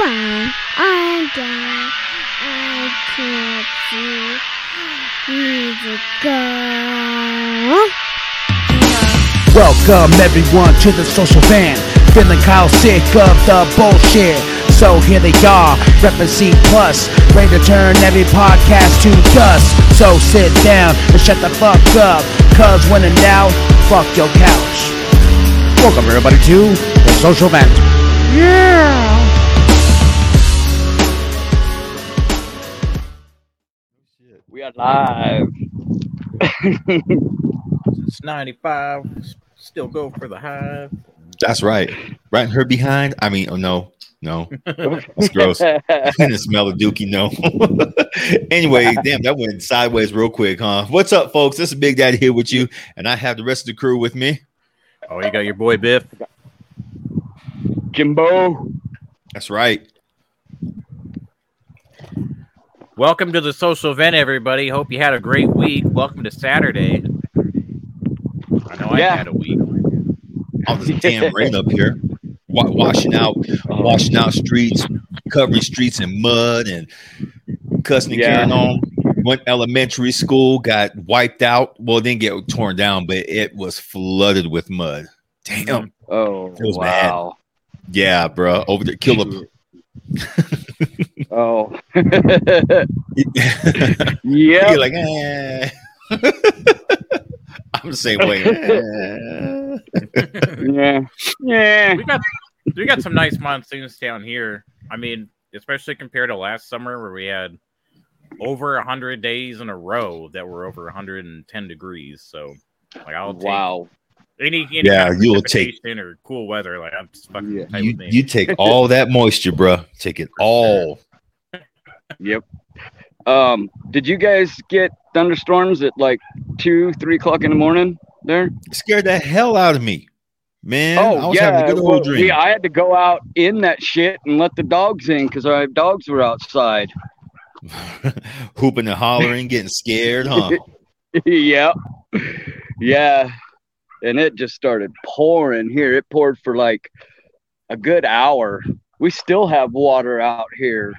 Bye. I got. I can't see. Music go. Welcome everyone to the Social Vent. Feeling Kyle sick of the bullshit. So here they are, C plus, ready to turn every podcast to dust. So sit down and shut the fuck up, cause when in doubt, fuck your couch. Welcome everybody to the Social Vent. Yeah. We are live. It's 95. Still go for the hive. That's right. Right in her behind. I mean, oh no, no, that's gross. and the smell of dookie. No. anyway, damn, that went sideways real quick, huh? What's up, folks? This is Big Daddy here with you, and I have the rest of the crew with me. Oh, you got your boy Biff. Jimbo. That's right. Welcome to the Social Vent, everybody. Hope you had a great week. Welcome to Saturday. I know I Yeah. had a week. All this damn rain up here, wa- washing out, um, washing out streets, covering streets in mud, and cussing and Yeah. carrying on. Went elementary school, got wiped out. Well, it didn't get torn down, but it was flooded with mud. Damn. Oh, It was bad. wow. Yeah, bro. Over there, kill a Oh. You're yeah. like, eh. I'm the same way. Eh. Yeah. Yeah. We got we got some nice monsoons down here. I mean, especially compared to last summer where we had over 100 days in a row that were over 110 degrees. So, like, I'll take Wow. any, any Yeah, you'll take- precipitation or cool weather. Like, I'm just fucking Yeah. you, you take all that moisture, bro. Take it all. Yep. Um, did you guys get thunderstorms at like two, three o'clock in the morning there? It scared the hell out of me, man. I oh was yeah. having a good well, dream. yeah, I had to go out in that shit and let the dogs in because our dogs were outside. Hooping and hollering, getting scared, huh? yep. Yeah. And it just started pouring here. It poured for like a good hour. We still have water out here.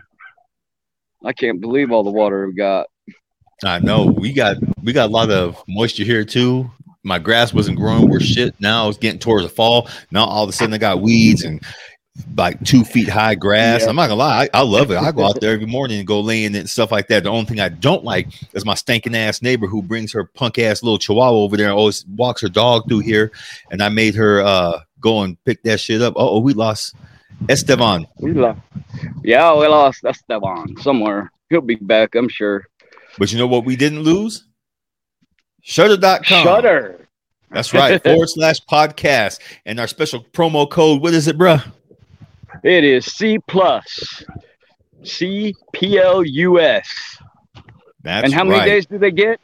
I can't believe all the water we got. I know. We got we got a lot of moisture here too. My grass wasn't growing where shit. Now it's getting towards the fall. Now all of a sudden I got weeds and like two feet high grass. Yeah. I'm not gonna lie, I, I love it. I go out there every morning and go lay in it and stuff like that. The only thing I don't like is my stinking ass neighbor who brings her punk ass little chihuahua over there and always walks her dog through here. And I made her uh go and pick that shit up. Oh, we lost Esteban. We lost. Yeah, we lost Esteban somewhere. He'll be back, I'm sure. But you know what we didn't lose? Shudder.com. Shudder. That's right. forward slash podcast. And our special promo code, what is it, bruh? It is C plus. C P L U S. That's And how many right. days do they get?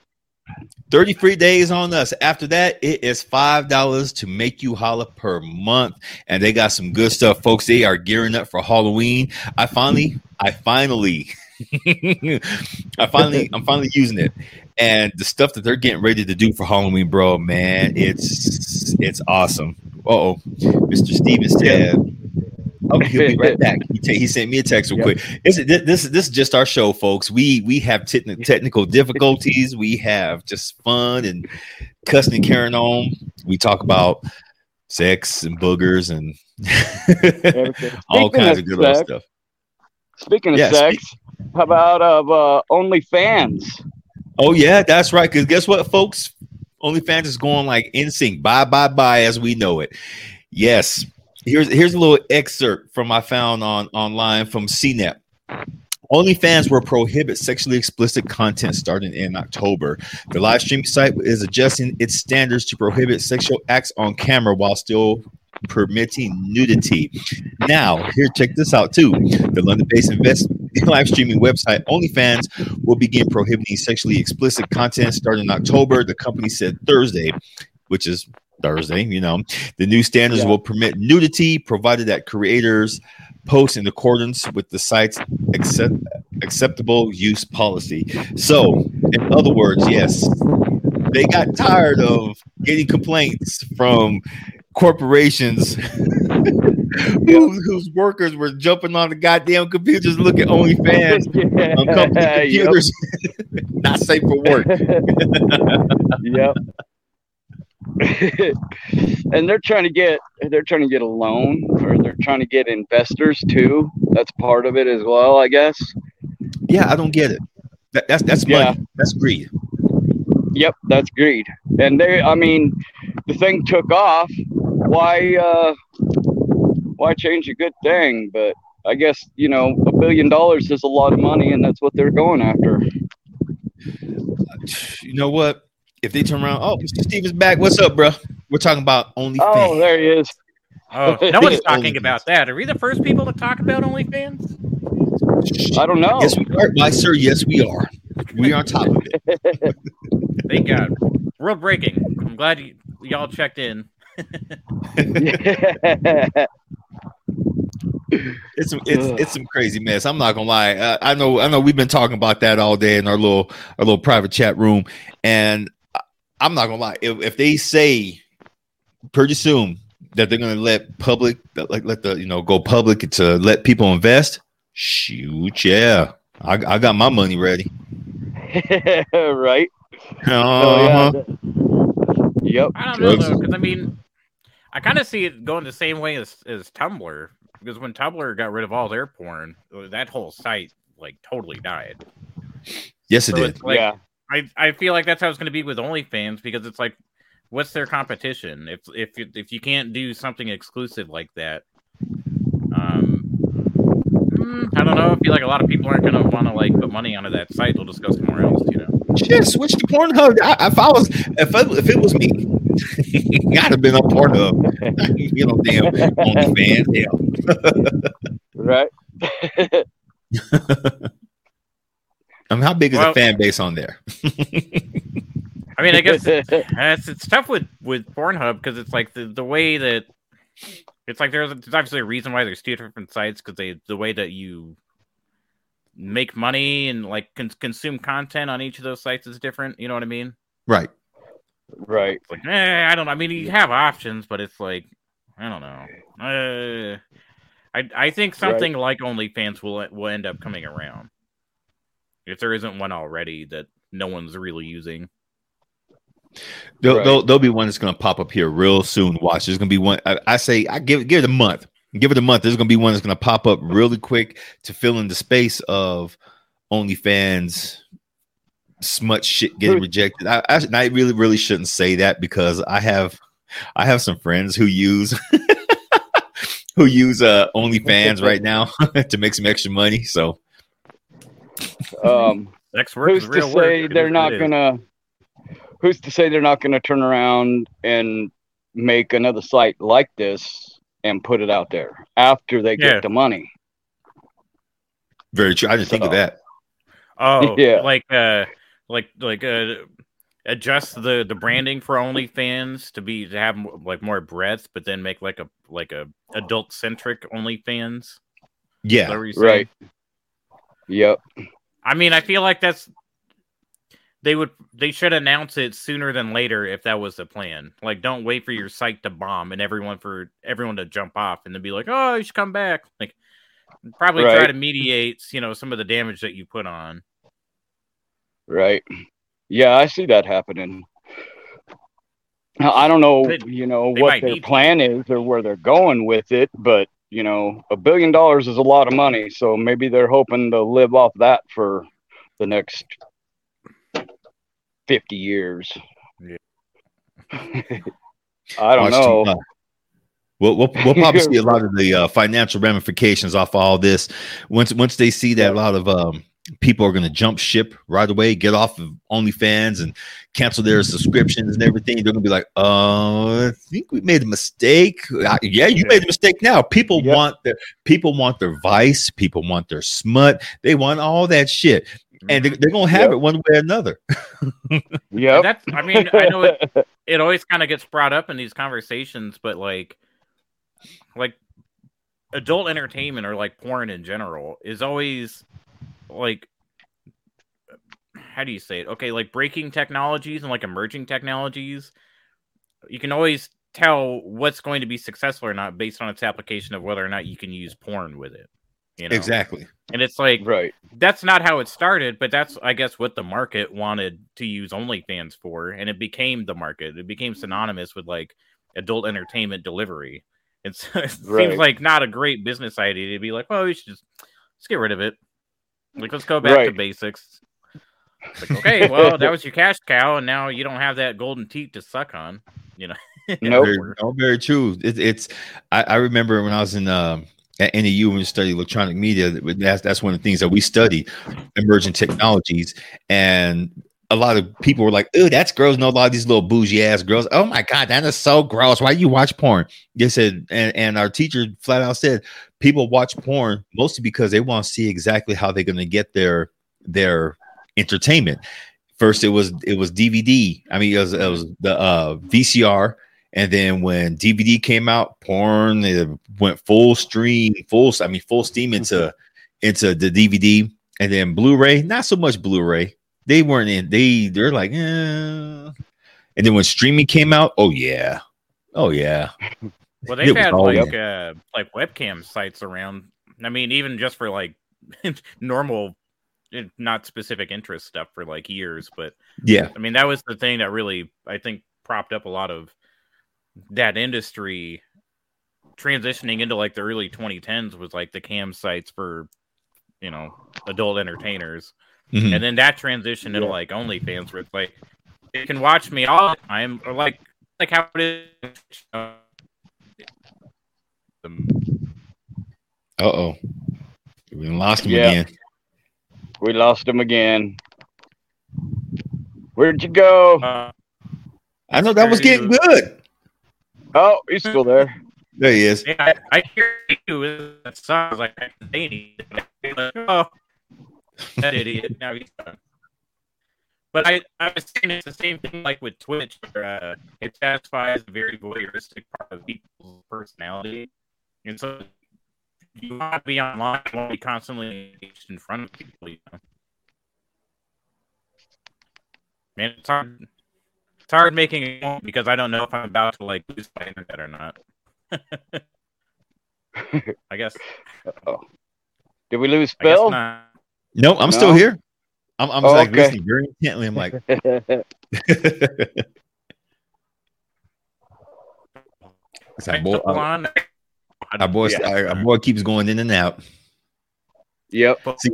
30 free days on us. After that, it is $5 to make you holla per month. And they got some good stuff, folks. They are gearing up for Halloween. I finally, I finally, I finally, I'm finally using it. And the stuff that they're getting ready to do for Halloween, bro, man, it's it's awesome. Uh oh, Mr. Stevens said, "Oh, he'll be right back." He, ta- he sent me a text real Yep. quick. This, is- this this this is just our show, folks. We we have techni- technical difficulties. We have just fun and cussing and carrying on. We talk about sex and boogers and all kinds of of good sex, stuff. Speaking of Yeah, sex, how about of uh, OnlyFans? Oh yeah, that's right. Because guess what, folks? OnlyFans is going like NSYNC. Bye bye bye as we know it. Yes. Here's here's a little excerpt from I found on online from CNET. OnlyFans will prohibit sexually explicit content starting in October. The live streaming site is adjusting its standards to prohibit sexual acts on camera while still permitting nudity. Now, here, check this out too. The London-based invest live streaming website OnlyFans will begin prohibiting sexually explicit content starting in October. The company said Thursday, which is Thursday, you know. The new standards Yeah. will permit nudity provided that creators post in accordance with the site's accept, acceptable use policy. So, in other words, yes, they got tired of getting complaints from corporations whose, whose workers were jumping on the goddamn computers looking at OnlyFans on company Yep. computers. Not safe for work. yep. and they're trying to get they're trying to get a loan or they're trying to get investors too. That's part of it as well, I guess. Yeah, I don't get it. That, that's that's Yeah. money. That's greed. Yep, that's greed. And they I mean, the thing took off. Why uh why change a good thing? But I guess, you know, a billion dollars is a lot of money and that's what they're going after. You know what? If they turn around, oh, Mr. Stevens back. What's up, bro? We're talking about OnlyFans. Oh, there he is. Oh, no one's OnlyFans. talking about that. Are we the first people to talk about OnlyFans? I don't know. Yes, we are. Why, sir? Yes, we are. We are on top of it. Thank God. World breaking. I'm glad y- y'all checked in. It's some, it's it's some crazy mess. I'm not gonna lie. Uh, I know I know we've been talking about that all day in our little our little private chat room, and I- I'm not gonna lie. If, if they say pretty soon that they're gonna let public like let the you know go public to let people invest, shoot, yeah, I, I got my money ready. right? Uh-huh. Oh, yeah. Yep. I don't know Drugs. though, because I mean, I kind of see it going the same way as, as Tumblr. Because when Tumblr got rid of all their porn, that whole site like totally died. Yes, it So did. like yeah. I, I feel like that's how it's going to be with OnlyFans because it's like, what's their competition? If if you, if you can't do something exclusive like that, um, I don't know. I feel like a lot of people aren't going to want to like put money onto that site. They'll just go somewhere else, you know. Shit, switch to Pornhub. I, if I was, if I, if it was me, I'd have been on Pornhub. you know, damn OnlyFans. Yeah. Right. I mean, how big is Well- the fan base on there? I mean, I guess it's it's tough with with Pornhub because it's like the the way that it's like there's, there's obviously a reason why there's two different sites because they the way that you make money and like con- consume content on each of those sites is different. You know what I mean? Right. right. It's like, eh, I don't. I mean, you have options, but it's like, I don't know. Uh, I I think something like OnlyFans will will end up coming around if there isn't one already that no one's really using. There'll, Right. there'll, there'll be one that's going to pop up here real soon. Watch. There's going to be one. I, I say, I give, give it a month. Give it a month. There's going to be one that's going to pop up really quick to fill in the space of OnlyFans smut shit getting rejected. I, I, I really, really shouldn't say that because I have, I have some friends who use, who use uh OnlyFans right now to make some extra money. So Um, Sex work who's is to real work. say It they're is not what gonna? Who's to say they're not gonna turn around and make another site like this and put it out there after they get Yeah. the money? very true. I didn't think of that. Oh, Yeah. like uh, like like uh, adjust the the branding for OnlyFans to be to have mo- like more breadth, but then make like a like a adult centric OnlyFans. Is Yeah. what? Right. Yep. I mean, I feel like that's they would they should announce it sooner than later if that was the plan. Like, don't wait for your site to bomb and everyone for everyone to jump off and then be like, "Oh, you should come back." Like, probably try to mediate, you know, some of the damage that you put on. Right. Yeah, I see that happening. I don't know, They- you know, what their need to. plan is or where they're going with it, but you know, a billion dollars is a lot of money, so maybe they're hoping to live off that for the next 50 years. Yeah. I don't Watch too know. We'll, we'll, we'll probably see a lot of the uh, financial ramifications off all this once once they see that a lot of um, people are going to jump ship right away, get off of OnlyFans and cancel their subscriptions and everything. They're going to be like, "Uh, I think we made a mistake." Uh, Yeah, you made a mistake. Now people Yep. want their people want their vice, people want their smut, they want all that shit, and they, they're going to have Yep. it one way or another. yeah, That's I mean, I know it it always kind of gets brought up in these conversations, but like like adult entertainment or like porn in general is always like how do you say it? Okay, like breaking technologies and like emerging technologies. You can always tell what's going to be successful or not based on its application of whether or not you can use porn with it. You know? Exactly. And it's like Right. that's not how it started, but that's I guess what the market wanted to use OnlyFans for, and it became the market. It became synonymous with like adult entertainment delivery. It's, it Right. seems like not a great business idea to be like, well, we should just let's get rid of it. Like let's go back to basics. Like, okay, well, that was your cash cow, and now you don't have that golden teat to suck on. You know, Nope. Very, no, very true. It, it's I, I remember when I was in um, at NAU when we studied electronic media. That's that's one of the things that we study, emerging technologies, and a lot of people were like, "Oh, that's gross." No, a lot of these little bougie ass girls. Oh my god, that is so gross. Why do you watch porn? They said, and and our teacher flat out said, people watch porn mostly because they want to see exactly how they're going to get their their entertainment. First, it was it was DVD. I mean, it was, it was the uh, VCR, and then when DVD came out, porn it went full stream, full. I mean, full steam into into the DVD, and then Blu-ray. Not so much Blu-ray. They weren't in. They they're like, eh. and then when streaming came out, oh yeah, oh yeah, Well, they've had like uh, like webcam sites around. I mean, even just for like normal, eh, not specific interest stuff for like years. But yeah, I mean, that was the thing that really I think propped up a lot of that industry transitioning into like the early 2010s was like the cam sites for you know adult entertainers Mhm. and then that transition into Yeah. like OnlyFans, where it's like you can watch me all the time, or like like how it is. uh, oh, we lost him Yeah. again. We lost him again. Where'd you go? uh, I know that was getting good. Oh, he's still there. There he is. yeah, I, I hear you with that song. I was like, I can say it. Like, oh, that idiot. Now he's done. But I, I was saying it's the same thing like with Twitch, where uh, it satisfies a very voyeuristic part of people's personality. And so you want to be online, you want to be constantly engaged in front of people. You know? Man, it's hard. It's hard making it point because I don't know if I'm about to like lose my internet or not. I guess. oh Did we lose I guess Phil? not. No, I'm still here. I'm, I'm Oh, like okay. listening very intently. I'm like, It's our boy, uh, our, our boy, Yeah. our, our boy keeps going in and out. yep. See,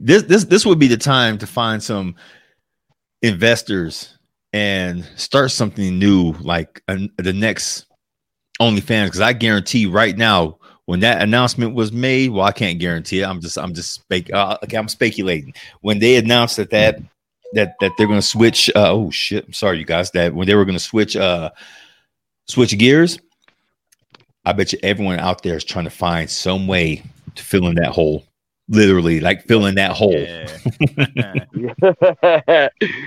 this this this would be the time to find some investors and start something new, like an, the next OnlyFans. Because I guarantee right now, when that announcement was made, well, I can't guarantee it. I'm just I'm just spec. Uh, okay, I'm speculating. When they announced that that that that they're going to switch. Uh, oh shit! I'm sorry, you guys. That when they were going to switch uh switch gears, I bet you everyone out there is trying to find some way to fill in that hole. Literally, like fill in that hole. Yeah.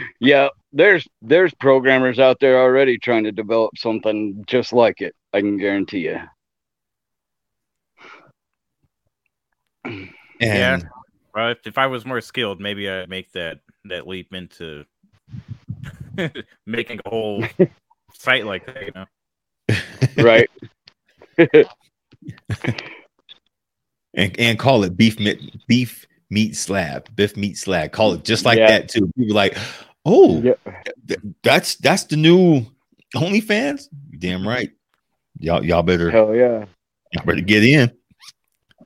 yeah, there's there's programmers out there already trying to develop something just like it. I can guarantee you. And Yeah. Well, if, if I was more skilled, maybe I'd make that that leap into making a whole site like that. You know, Right. and, and call it Biff Meat Biff Meat Slab, Biff Meat Slab. Call it just like Yeah. that too. People like, oh, yeah. th- that's that's the new OnlyFans. Damn right. Y'all y'all better Hell yeah. y'all better get in.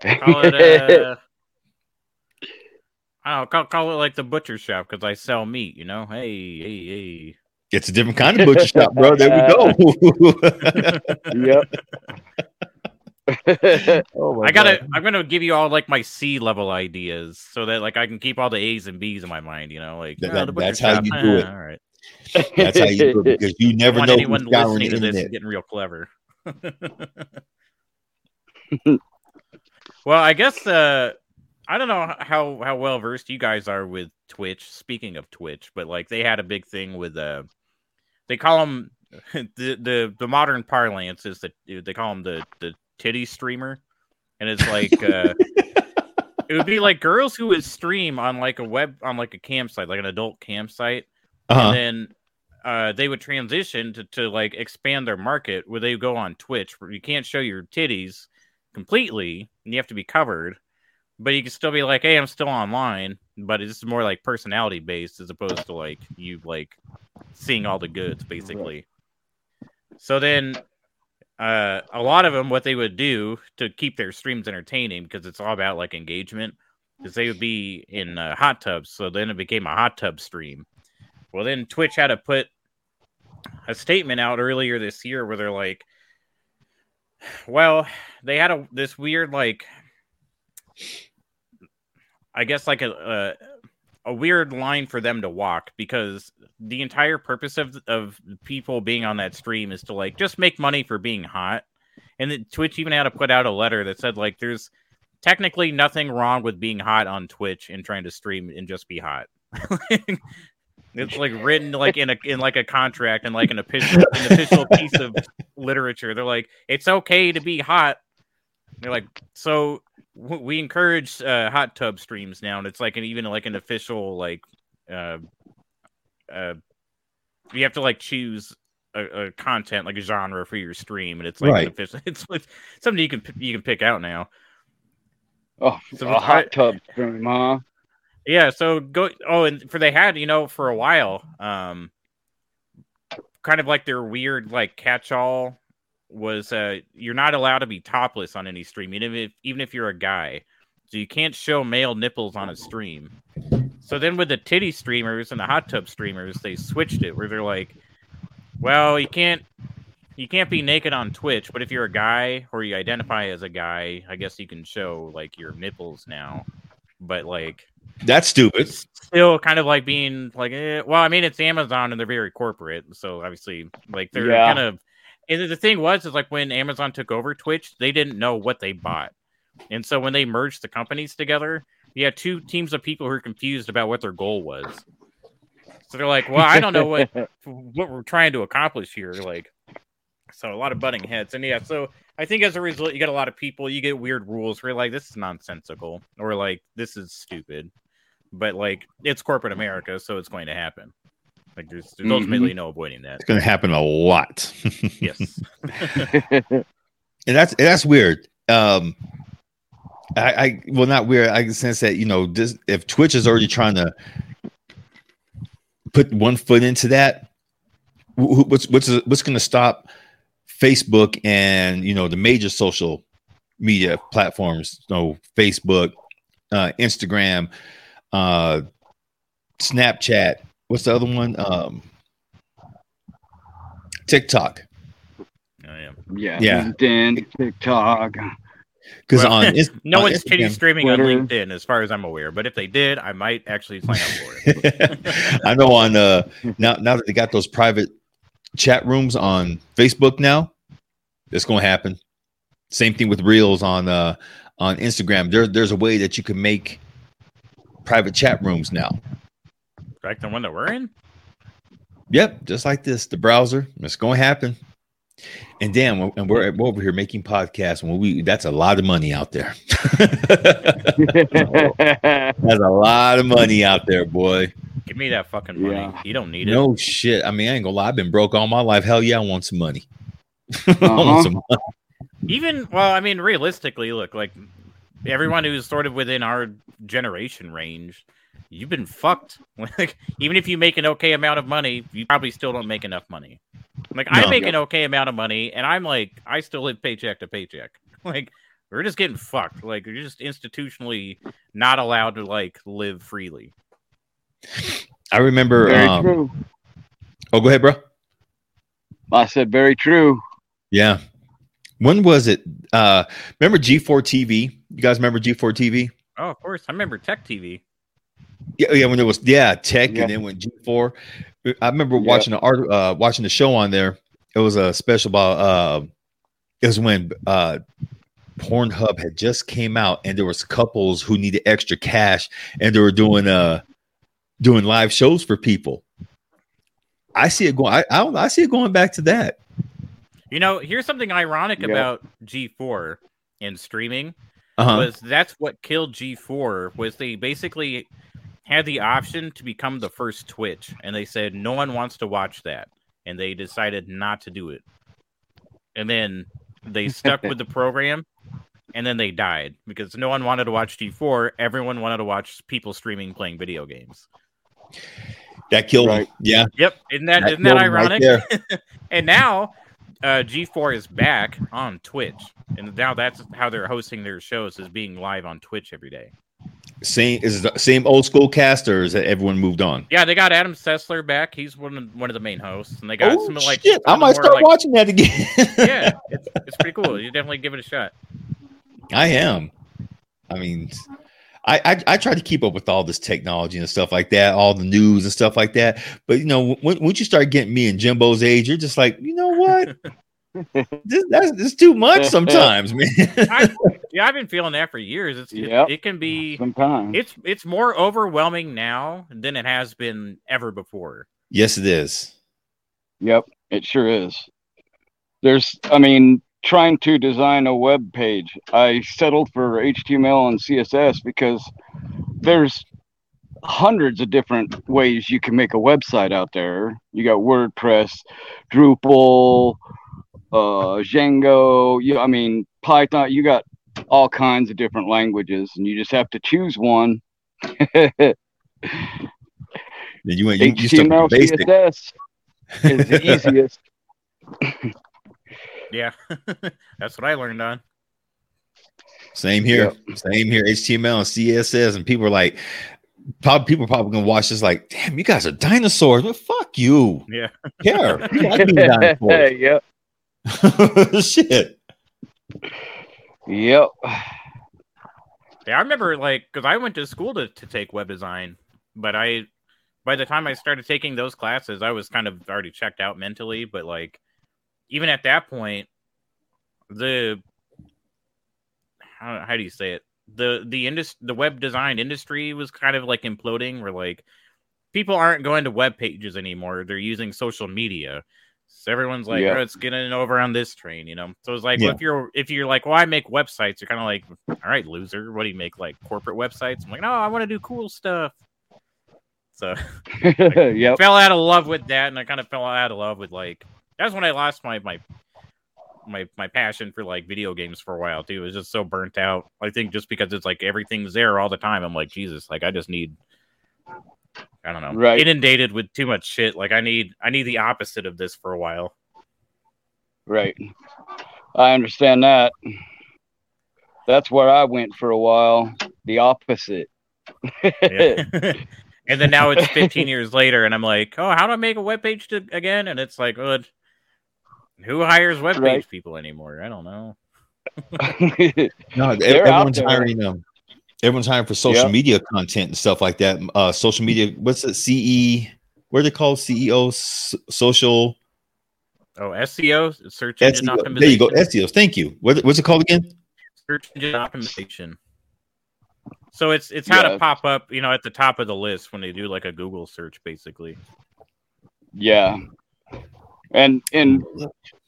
Call it. Uh, I don't know, call, call it like the butcher shop because I sell meat. You know, hey, hey, hey. It's a different kind of butcher shop, bro. There we go. yep. oh my I gotta. God. I'm gonna give you all like my C level ideas so that like I can keep all the A's and B's in my mind. You know, like That- oh, that- the butcher that's how you do it. eh, All right. That's how you do it because you I never want know anyone who's listening to this internet. getting real clever. Well, I guess uh I don't know how how well versed you guys are with Twitch. Speaking of Twitch, but like they had a big thing with uh they call them the the the modern parlance is that they call them the the titty streamer, and it's like uh it would be like girls who would stream on like a web on like a campsite, like an adult campsite, Uh-huh. and then uh, they would transition to, to like expand their market where they go on Twitch where you can't show your titties completely and you have to be covered, but you can still be like, hey, I'm still online, but it's more like personality based as opposed to like you like seeing all the goods basically. So then uh, a lot of them, what they would do to keep their streams entertaining, because it's all about like engagement, is they would be in uh, hot tubs. So then it became a hot tub stream. Well, then Twitch had to put a statement out earlier this year where they're like, well, they had a this weird like, I guess like a, a a weird line for them to walk because the entire purpose of of people being on that stream is to like just make money for being hot. And the, Twitch even had to put out a letter that said like there's technically nothing wrong with being hot on Twitch and trying to stream and just be hot. it's like written like in a in like a contract and like an official an official piece of literature. They're like it's okay to be hot. They're like so w- we encourage uh, hot tub streams now, and it's like an even like an official like uh, uh, you have to like choose a, a content like a genre for your stream, and it's like Right. official. It's, it's something you can you can pick out now. Oh, So a I- hot tub stream, huh? Yeah, so go. Oh, and for they had you know for a while, um, kind of like their weird like catch-all was uh you're not allowed to be topless on any stream, even if even if you're a guy. So you can't show male nipples on a stream. So then with the titty streamers and the hot tub streamers, they switched it where they're like, well, you can't you can't be naked on Twitch, but if you're a guy or you identify as a guy, I guess you can show like your nipples now. But like That's stupid. still kind of like being like, eh, well, I mean, it's Amazon and they're very corporate, so obviously, like they're Yeah. kind of. And the thing was, is like when Amazon took over Twitch, they didn't know what they bought, and so when they merged the companies together, you had two teams of people who were confused about what their goal was. So they're like, well, I don't know what what we're trying to accomplish here, like. So a lot of butting heads, and yeah, so I think as a result, you get a lot of people. You get weird rules where you're like, this is nonsensical, or like this is stupid but like it's corporate America, so it's going to happen. Like there's, there's Mhm. ultimately no avoiding that. It's going to happen a lot. Yes. and that's that's weird. Um, I, I well, not weird. I can sense that you know, this, if Twitch is already trying to put one foot into that, wh- wh- what's what's what's going to stop Facebook and you know the major social media platforms, so Facebook, uh, Instagram, uh, Snapchat. What's the other one? Um, TikTok. Oh, yeah. yeah, Yeah. LinkedIn, TikTok. Because Well, on Inst- No on one's titty Instagram- streaming on LinkedIn, as far as I'm aware. But if they did, I might actually sign up for it. I know on uh now now that they got those private chat rooms on Facebook now, it's gonna happen. Same thing with reels on uh on Instagram. There, there's a way that you can make private chat rooms now. Back the one that we're in. Yep, just like this, the browser. It's gonna happen. And damn, and we're, we're over here making podcasts. When we that's a lot of money out there. That's a lot of money out there, boy. Give me that fucking money. Yeah. You don't need it. No shit. I mean, I ain't gonna lie. I've been broke all my life. Hell yeah, I want some money. Uh-huh. want some money. Even well, I mean, realistically, look like everyone who's sort of within our generation range, you've been fucked. Like even if you make an okay amount of money, you probably still don't make enough money. Like I No. make an okay amount of money, and I'm like I still live paycheck to paycheck. Like we're just getting fucked. Like you're just institutionally not allowed to like live freely. I remember. very Um, true. oh, go ahead, bro. I said very true. Yeah. When was it? Uh, remember G4 TV? You guys remember G4 TV? Oh, of course, I remember Tech TV. Yeah, yeah. When it was yeah Tech, Yeah. and then when G4. I remember Yeah. watching the art, uh, watching the show on there. It was a special about. Uh, it was when uh, Pornhub had just came out, and there was couples who needed extra cash, and they were doing uh doing live shows for people. I see it going. I I, I see it going back to that. You know, here's something ironic Yeah. about G4 and streaming. Uh huh. was that's what killed G4 was they basically had the option to become the first Twitch, and they said no one wants to watch that, and they decided not to do it. And then they stuck with the program, and then they died because no one wanted to watch G4. Everyone wanted to watch people streaming playing video games. That killed Right. him. Yeah. Yep, isn't that, That isn't that killed him right ironic? and now uh, G4 is back on Twitch, and now that's how they're hosting their shows is being live on Twitch every day. Same is the same old school casters that everyone moved on. Yeah, they got Adam Sessler back. He's one of one of the main hosts, and they got Oh, some like shit. I some of the might start like- watching that again. Yeah, it's, it's pretty cool. You definitely give it a shot. I am. I mean, I, I I try to keep up with all this technology and stuff like that, all the news and stuff like that. But you know, when, once you start getting me and Jimbo's age, you're just like, you know what? this that's this is too much sometimes, man. I, yeah, I've been feeling that for years. It's it- it, can be Sometimes. it's it's more overwhelming now than it has been ever before. yes, it is. Yep, it sure is. There's, I mean, trying to design a web page, I settled for HTML and CSS because there's hundreds of different ways you can make a website out there. You got WordPress, Drupal, uh, Django. You, I mean, Python. You got all kinds of different languages, and you just have to choose one. Then you went you, you HTML, basic. CSS is the easiest. Yeah, that's what I learned on. Same here. Same here. HTML and CSS, and people are like, probably people are probably gonna watch this like, damn, you guys are dinosaurs. But fuck you. Yeah. Care. You like being dinosaurs. yep. Shit. Yep. Yeah, I remember like because I went to school to, to take web design, but I by the time I started taking those classes, I was kind of already checked out mentally. But like even at that point, the how, how do you say it? The the indus- the web design industry was kind of like imploding where like people aren't going to web pages anymore. They're using social media. So everyone's like, Yeah. oh, it's getting over on this train, you know. So it's like Yeah. if you're if you're like, well, I make websites, you're kind of like, all right, loser. What do you make like corporate websites? I'm like, no, I want to do cool stuff. So yep. fell out of love with that, and I kind of fell out of love with like that's when I lost my my my my passion for like video games for a while too. It was just so burnt out. I think just because it's like everything's there all the time. I'm like Jesus, like I just need. I don't know. Right. Inundated with too much shit. Like I need I need the opposite of this for a while. Right. I understand that. That's where I went for a while. The opposite. Yeah. and then now it's 15 years later, and I'm like, oh, how do I make a web page to, again? And it's like, oh, who hires web page Right. people anymore? I don't know. No, They're everyone's hiring them. Everyone's hiring for social Yep. media content and stuff like that. Uh, social media. What's it? CE. What are they called? CEO. S- social. Oh, SEO, search engine SEO. optimization. There you go. SEOs. Thank you. What, what's it called again? search engine optimization. So it's it's how Yeah. to pop up, you know, at the top of the list when they do like a Google search, basically. yeah. And and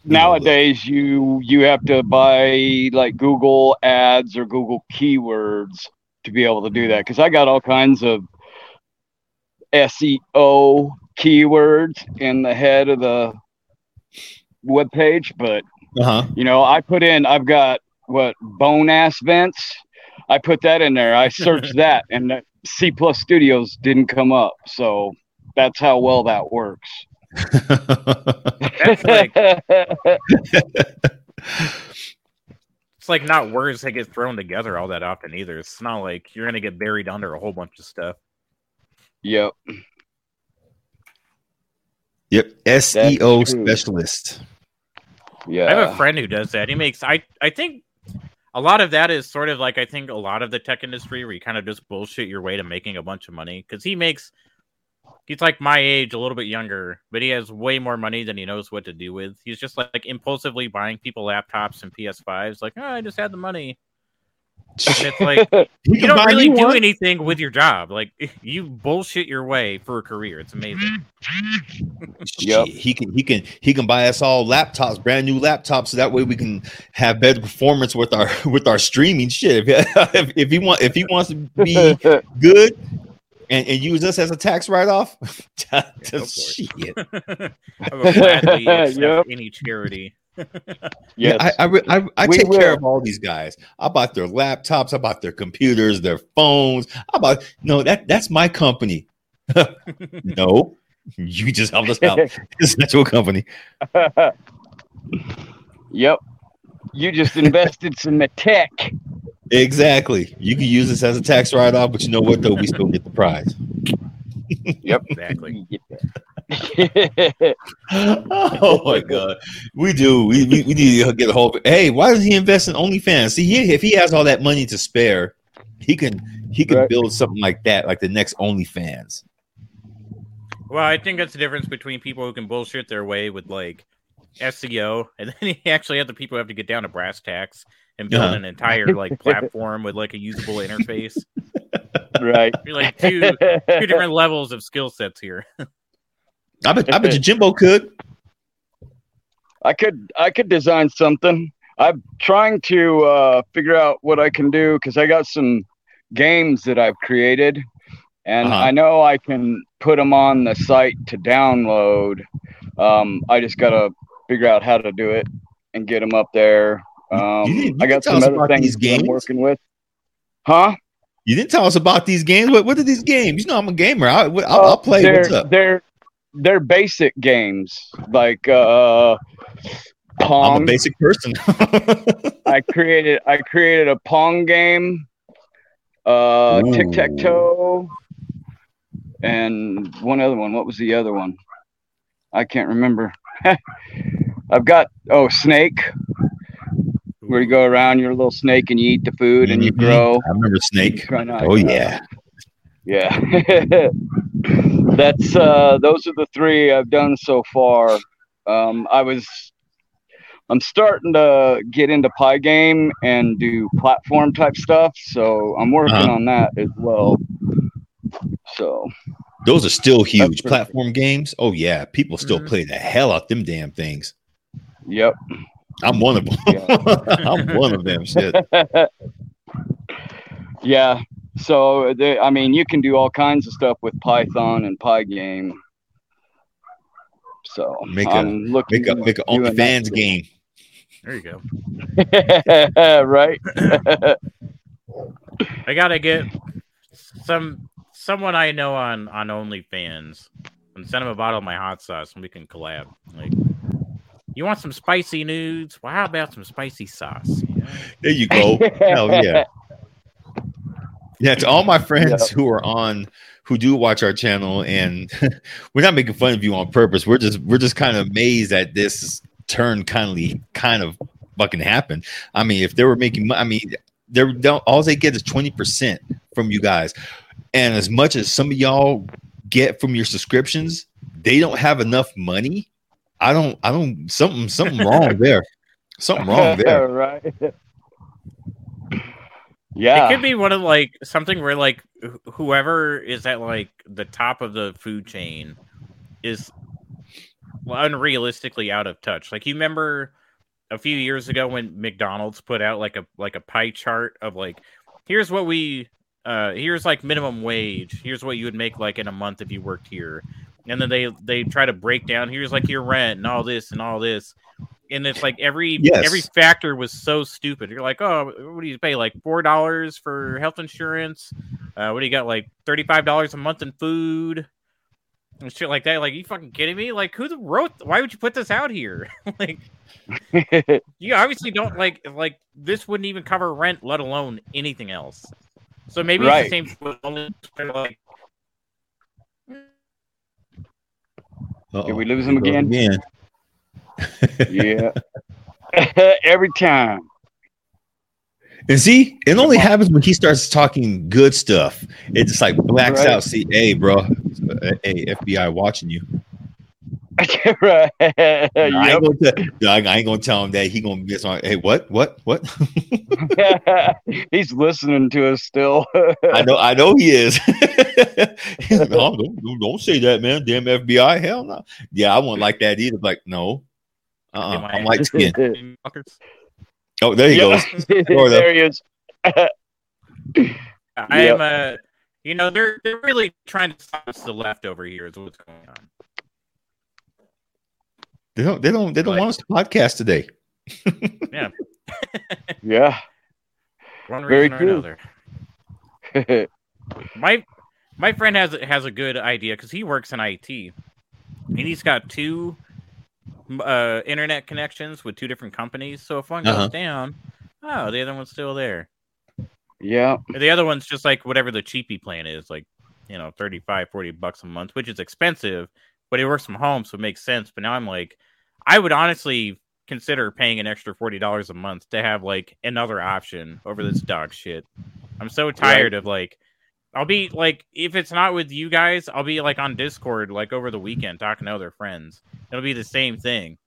nowadays you you have to buy like Google ads or Google keywords to be able to do that because I got all kinds of SEO keywords in the head of the web page, but Uh huh. you know I put in I've got what bone ass vents. I put that in there. I searched that, and C plus Studios didn't come up. So that's how well that works. That's like it's like not words that get thrown together all that often either. It's not like you're gonna get buried under a whole bunch of stuff. yep. yep. SEO specialist. Yeah. I have a friend who does that. He makes I I think a lot of that is sort of like I think a lot of the tech industry where you kind of just bullshit your way to making a bunch of money because he makes he's like my age, a little bit younger, but he has way more money than he knows what to do with. He's just like, like impulsively buying people laptops and PS5s, like, oh, I just had the money. And it's like You you don't really do one. anything with your job. Like you bullshit your way for a career. It's amazing. Yep. He can he can he can buy us all laptops, brand new laptops, so that way we can have better performance with our with our streaming shit. If, if, if he want if he wants to be good and, and use us as a tax write-off. of course. Shit. I would gladly accept Yep. any charity. Yeah, I I, I, I We take care of all these guys. I bought their laptops. I bought their computers, their phones. I bought no that that's my company. no, you just helped us out. It's not your company. yep. You just invested some tech. Exactly. You can use this as a tax write-off, but you know what though? We still get the prize. Yep. Exactly. oh my god, we do. We, we, we need to get a hold. Of Hey, why does he invest in OnlyFans? See, he, if he has all that money to spare, he can he can Right. build something like that, like the next OnlyFans. Well, I think that's the difference between people who can bullshit their way with like SEO, and then you actually have the people who have to get down to brass tacks and build Uh-huh. an entire like platform with like a usable interface. right. You're like two two different levels of skill sets here. I bet I bet you Jimbo could. I could I could design something. I'm trying to uh, figure out what I can do because I got some games that I've created, and Uh-huh. I know I can put them on the site to download. Um, I just gotta figure out how to do it and get them up there. Um, you didn't- you I got some other about things I'm games? working with. Huh? You didn't tell us about these games. What what are these games? You know I'm a gamer. I, will I'll Oh, play. They're, What's up? They're they're basic games like uh, I'm Pong. a basic person. I created I created a Pong game, uh, tic tac toe, and one other one. What was the other one? I can't remember. I've got oh snake, where you go around, you're a little snake and you eat the food and you Mhm. grow. I remember Snake. Oh yeah. yeah. That's uh, those are the three I've done so far. Um, I was I'm starting to get into Pygame and do platform type stuff, so I'm working Uh-huh. on that as well. So Those are still huge platform games. Oh yeah, people still Mhm. play the hell out them damn things. yep. I'm one of them. I'm one of them. Shit. yeah. So they, I mean, you can do all kinds of stuff with Python and Pygame. So Make a- I'm looking Make a make a doing that OnlyFans game. There you go. right. I gotta get some someone I know on on OnlyFans and send him a bottle of my hot sauce and we can collab. Like, you want some spicy nudes? Well, how about some spicy sauce? There you go. Hell yeah. Yeah, to all my friends who are on who do watch our channel and we're not making fun of you on purpose. We're just we're just kind of amazed that this turn kindly kind of fucking happened. I mean, if they were making mo- I mean, they're don't all they get is 20% from you guys. And as much as some of y'all get from your subscriptions, they don't have enough money. I don't I don't something something wrong there. Something wrong there. right. Yeah. It could be one of like something where like wh- whoever is at like the top of the food chain is unrealistically out of touch. Like you remember a few years ago when McDonald's put out like a like a pie chart of like here's what we uh here's like minimum wage. Here's what you would make like in a month if you worked here. And then they they try to break down here's like your rent and all this and all this. And it's like every Yes. every factor was so stupid. You're like, oh, what do you pay? Like four dollars for health insurance? Uh, what do you got? Like thirty five dollars a month in food and shit like that. Like, you fucking kidding me? Like, who the wrote? Why would you put this out here? like, you obviously don't like like this wouldn't even cover rent, let alone anything else. So maybe Right. it's the same. like, Uh-oh. Did we lose him again? Again. yeah. Every time. And see, it only happens when he starts talking good stuff. It just like blacks Right. out. See, hey, bro, hey, FBI watching you. right. I, Yep. ain't gonna tell, I ain't gonna tell him that he gonna get on. Hey, what, what, what? He's listening to us still. I know, I know he is. He's like, "Oh, don't, don't- don't say that, man. Damn FBI, hell no. Yeah, I won't like that either. Like, no, uh, Am I- I'm light skinned. fuckers. Oh, there he goes. There he is. I Yep. am a You know, they're they're really trying to stop us the left over here. Is what's going on. They don't. They don't. They don't Like- want us to podcast today. Yeah. One Very reason or true. another. My my friend has has a good idea because he works in IT, and he's got two uh, internet connections with two different companies. So if one goes Uh-huh. down, oh, the other one's still there. yeah. The other one's just like whatever the cheapy plan is, like you know, 35, 40 bucks a month, which is expensive, but he works from home, so it makes sense. But now I'm like, I would honestly consider paying an extra forty dollars a month to have like another option over this dog shit. I'm so tired of like I'll be like if it's not with you guys, I'll be like on Discord like over the weekend talking to other friends. It'll be the same thing.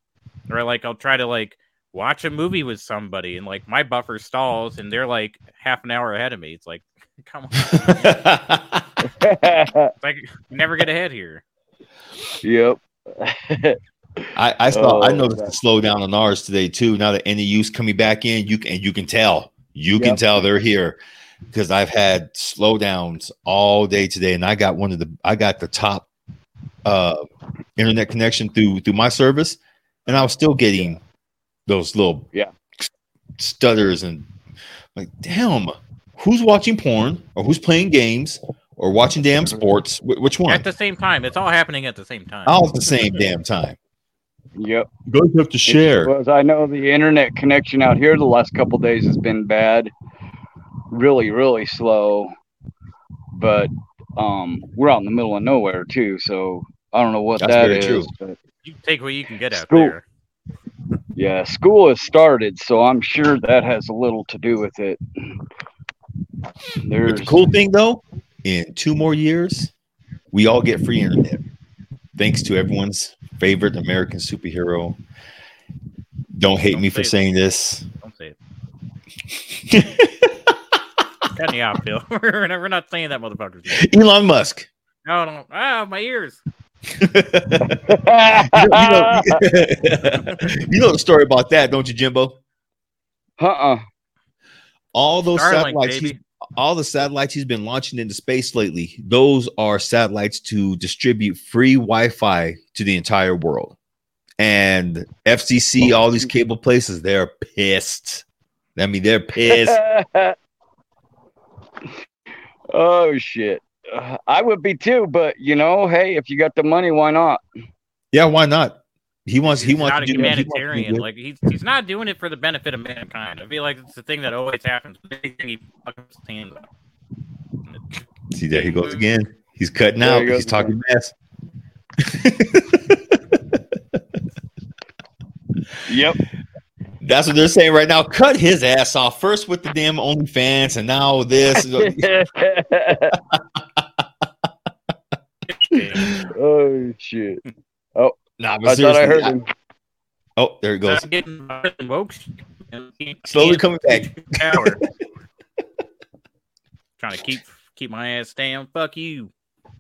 Or like I'll try to like watch a movie with somebody and like my buffer stalls and they're like half an hour ahead of me. It's like come on. It's like never get ahead here. Yep. I, I saw. I Oh, noticed God. the slowdown on ours today too. Now that NAU's coming back in, you can and you can tell. You can tell they're here because I've had slowdowns all day today, and I got one of the. I got the top uh, internet connection through through my service, and I was still getting those little Yeah. stutters and like, damn, who's watching porn or who's playing games or watching damn sports? Wh- which one? At the same time. It's all happening at the same time. All at the same damn time. Yep. You guys have to share. Was I know the internet connection out here the last couple days has been bad, really, really slow. But um, we're out in the middle of nowhere too, so I don't know what That's that very is. true. You take what you can get out School. there. Yeah, school has started, so I'm sure that has a little to do with it. But There's the cool thing though, in two more years, we all get free internet. Thanks to everyone's favorite American superhero. Don't hate Don't me for say it. saying this. Don't say it. Cut me off, Bill. we're, not, we're not saying that, motherfuckers. Elon Musk. No, no. Ah, my ears. you, know, you know the story about that, don't you, Jimbo? uh-uh. All those Starlink, satellites, he's- baby. All the satellites he's been launching into space lately, those are satellites to distribute free Wi-Fi to the entire world. And FCC, all these cable places, they're pissed. I mean, they're pissed. oh shit. Uh, I would be too, but you know, hey, if you got the money, why not? yeah, why not? He wants. He He's wants not to a do he wants to humanitarian. Like he's he's not doing it for the benefit of mankind. I feel like it's the thing that always happens. with Anything he fucking puts his hands on. See, there he goes again. He's cutting There out. he goes He's talking mess. Yep. That's what they're saying right now. Cut his ass off first with the damn OnlyFans, and now this. oh shit. Oh, nah, I thought I heard I- him. Oh, there it goes. I'm getting. Slowly coming back. Power. Trying to keep keep my ass down. Fuck you.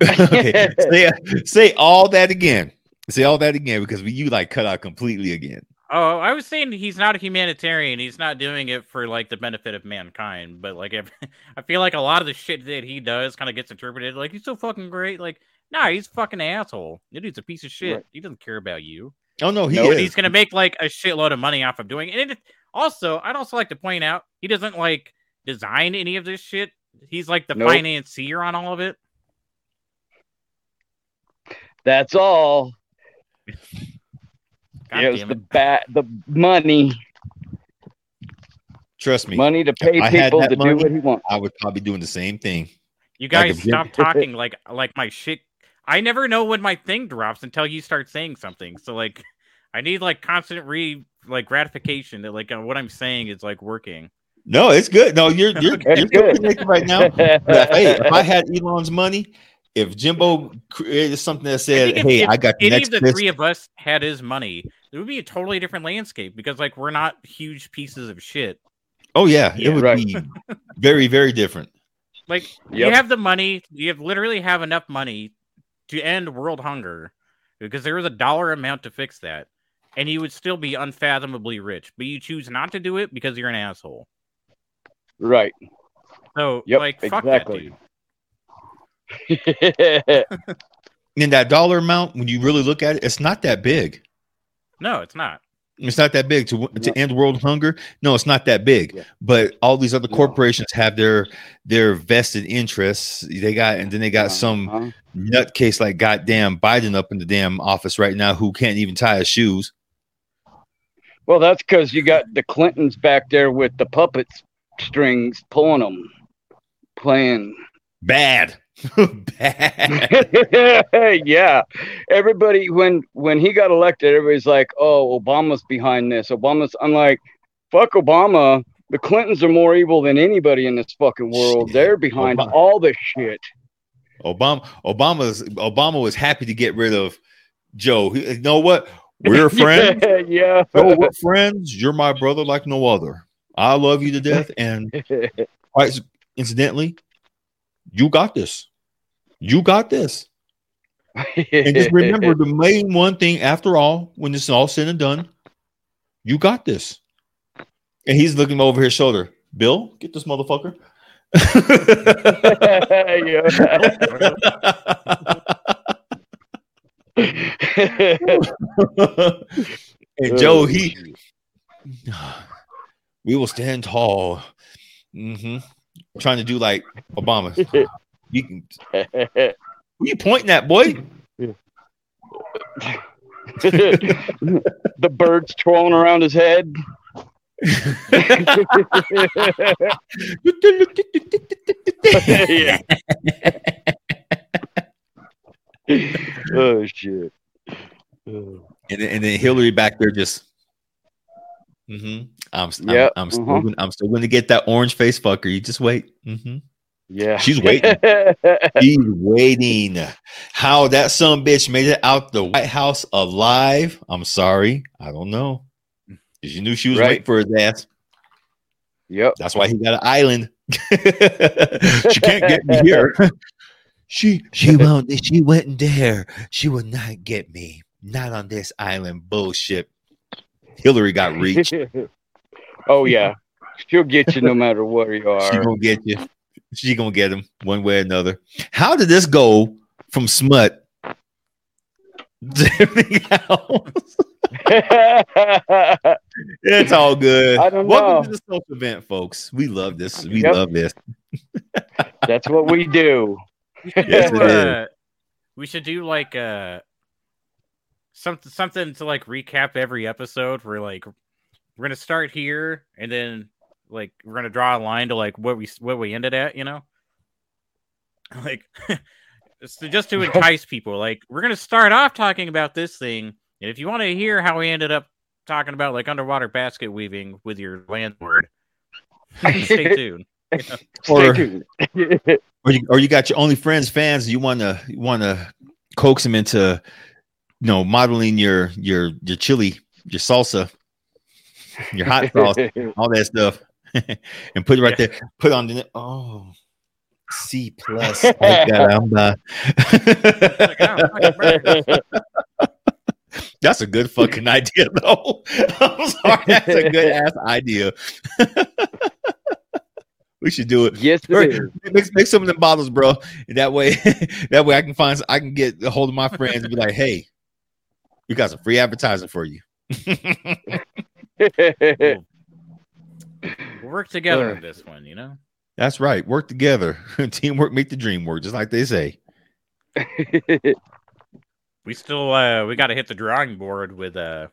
okay. Say, say all that again. Say all that again because you like cut out completely again. Oh, I was saying he's not a humanitarian. He's not doing it for like the benefit of mankind. But like, if, I feel like a lot of the shit that he does kind of gets interpreted like he's so fucking great. Like, nah, he's a fucking asshole. That dude's a piece of shit. Right. He doesn't care about you. Oh no, he No, is. he's gonna make like a shitload of money off of doing it. And it, also, I'd also like to point out he doesn't like design any of this shit. He's like the Nope. financier on all of it. That's all. God it was damn the bat, the money, Trust me, money to pay people to money. do what he wants. I would probably doing the same thing. You guys a stop talking like like my shit. I never know when my thing drops until you start saying something. So like, I need like constant re like gratification that like uh, what I'm saying is like working. No, it's good. No, you're you're It's you're good. connected right now. But, hey, if I had Elon's money, if Jimbo created something that said, think if- "Hey, if I got the Any next of the fist," three of us had his money, it would be a totally different landscape because like we're not huge pieces of shit. oh yeah, Yeah, it would right. be very very different. Like you have the money, you have literally have enough money to end world hunger because there is a dollar amount to fix that, and you would still be unfathomably rich. But you choose not to do it because you're an asshole. right. So Yep, like fuck exactly. that dude. In that dollar amount, when you really look at it, it's not that big. No, it's not. It's not that big to to end world hunger. No, it's not that big. Yeah. But all these other corporations have their their vested interests. They got and then they got some Uh-huh. nutcase like goddamn Biden up in the damn office right now who can't even tie his shoes. Well, that's because you got the Clintons back there with the puppet strings pulling them, playing. Bad. Bad. yeah, everybody when when he got elected, everybody's like, "Oh, Obama's behind this." Obama's. I'm like, "Fuck Obama." The Clintons are more evil than anybody in this fucking world. Shit. They're behind Obama. all this shit. Obama Obama's Obama was happy to get rid of Joe. He, you know what? We're friends. yeah. Oh, we're friends. You're my brother like no other. I love you to death. And quite incidentally, you got this. You got this. And just remember the main one thing after all, when this is all said and done, you got this. And he's looking over his shoulder. Bill, get this motherfucker. and Joe, he we will stand tall. hmm Trying to do like Obama. You can, who you pointing at, boy? the birds twirling around his head. yeah. oh shit. Oh. And then, and then Hillary back there just. hmm I'm, I'm, I'm, still, uh-huh. gonna- I'm still going to get that orange face fucker. You just wait. hmm Yeah. She's waiting. She's waiting. How that son bitch made it out the White House alive? I'm sorry. I don't know. you knew she was Right. waiting for his ass. yep. That's why he got an island. she can't get me here. she she won't. She wouldn't dare. She will not get me. Not on this island. Bullshit. Hillary got reach. oh yeah. She'll get you no matter where you She are. gonna get you. She gonna get him one way or another. How did this go from smut to everything else? It's all good. I don't Welcome know. to the Social Vent, folks. We love this. We Yep. love this. That's what we do. Yes, do, it is. uh, we should do like uh something something to like recap every episode. We're like we're gonna start here and then like we're gonna draw a line to like what we what we ended at, you know? Like so just to entice people, like we're gonna start off talking about this thing, and if you want to hear how we ended up talking about like underwater basket weaving with your landlord, stay tuned. Or- Stay tuned. Or you, or you got your only friends fans. You want to want to coax them into, you know, modeling your your your chili, your salsa, your hot sauce, all that stuff, and put it right there. Put on the oh, C plus. Ay, caramba. That's a good fucking idea, though. I'm sorry, that's a good ass idea. we should do it. yes, Or it is. Mix, mix some of them bottles, bro. That way, that way I can find, I can get a hold of my friends and be like, "Hey, we got some free advertising for you." We'll work together on this one, you know? That's right. Work together. Teamwork make the dream work, just like they say. We still uh we got to hit the drawing board with uh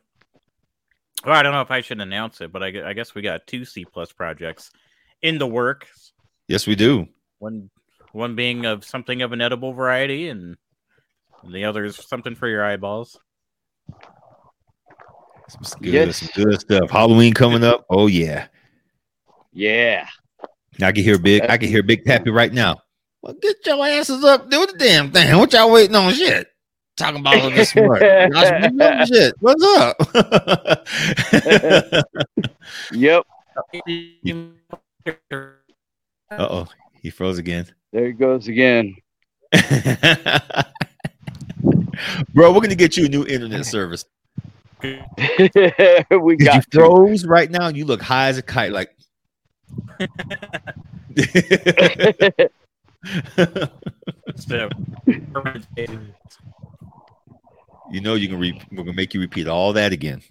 well, I don't know if I should announce it, but I, I guess we got two C plus projects in the works. Yes, we do. One one being of something of an edible variety, and the other is something for your eyeballs. Some good, Yes. some good stuff. Halloween coming up. Oh yeah. Yeah. I can hear big. I can hear Big Pappy right now. Well, get your asses up, do the damn thing. What y'all waiting on? Shit. Talking about all this smart. Y'all should be doing shit. What's up? Yep. uh oh, he froze again. There he goes again. Bro, we're gonna get you a new internet service. we Cause you got to. froze right now. and You look high as a kite. Like It's the permanent face. You know you can re- we're gonna make you repeat all that again.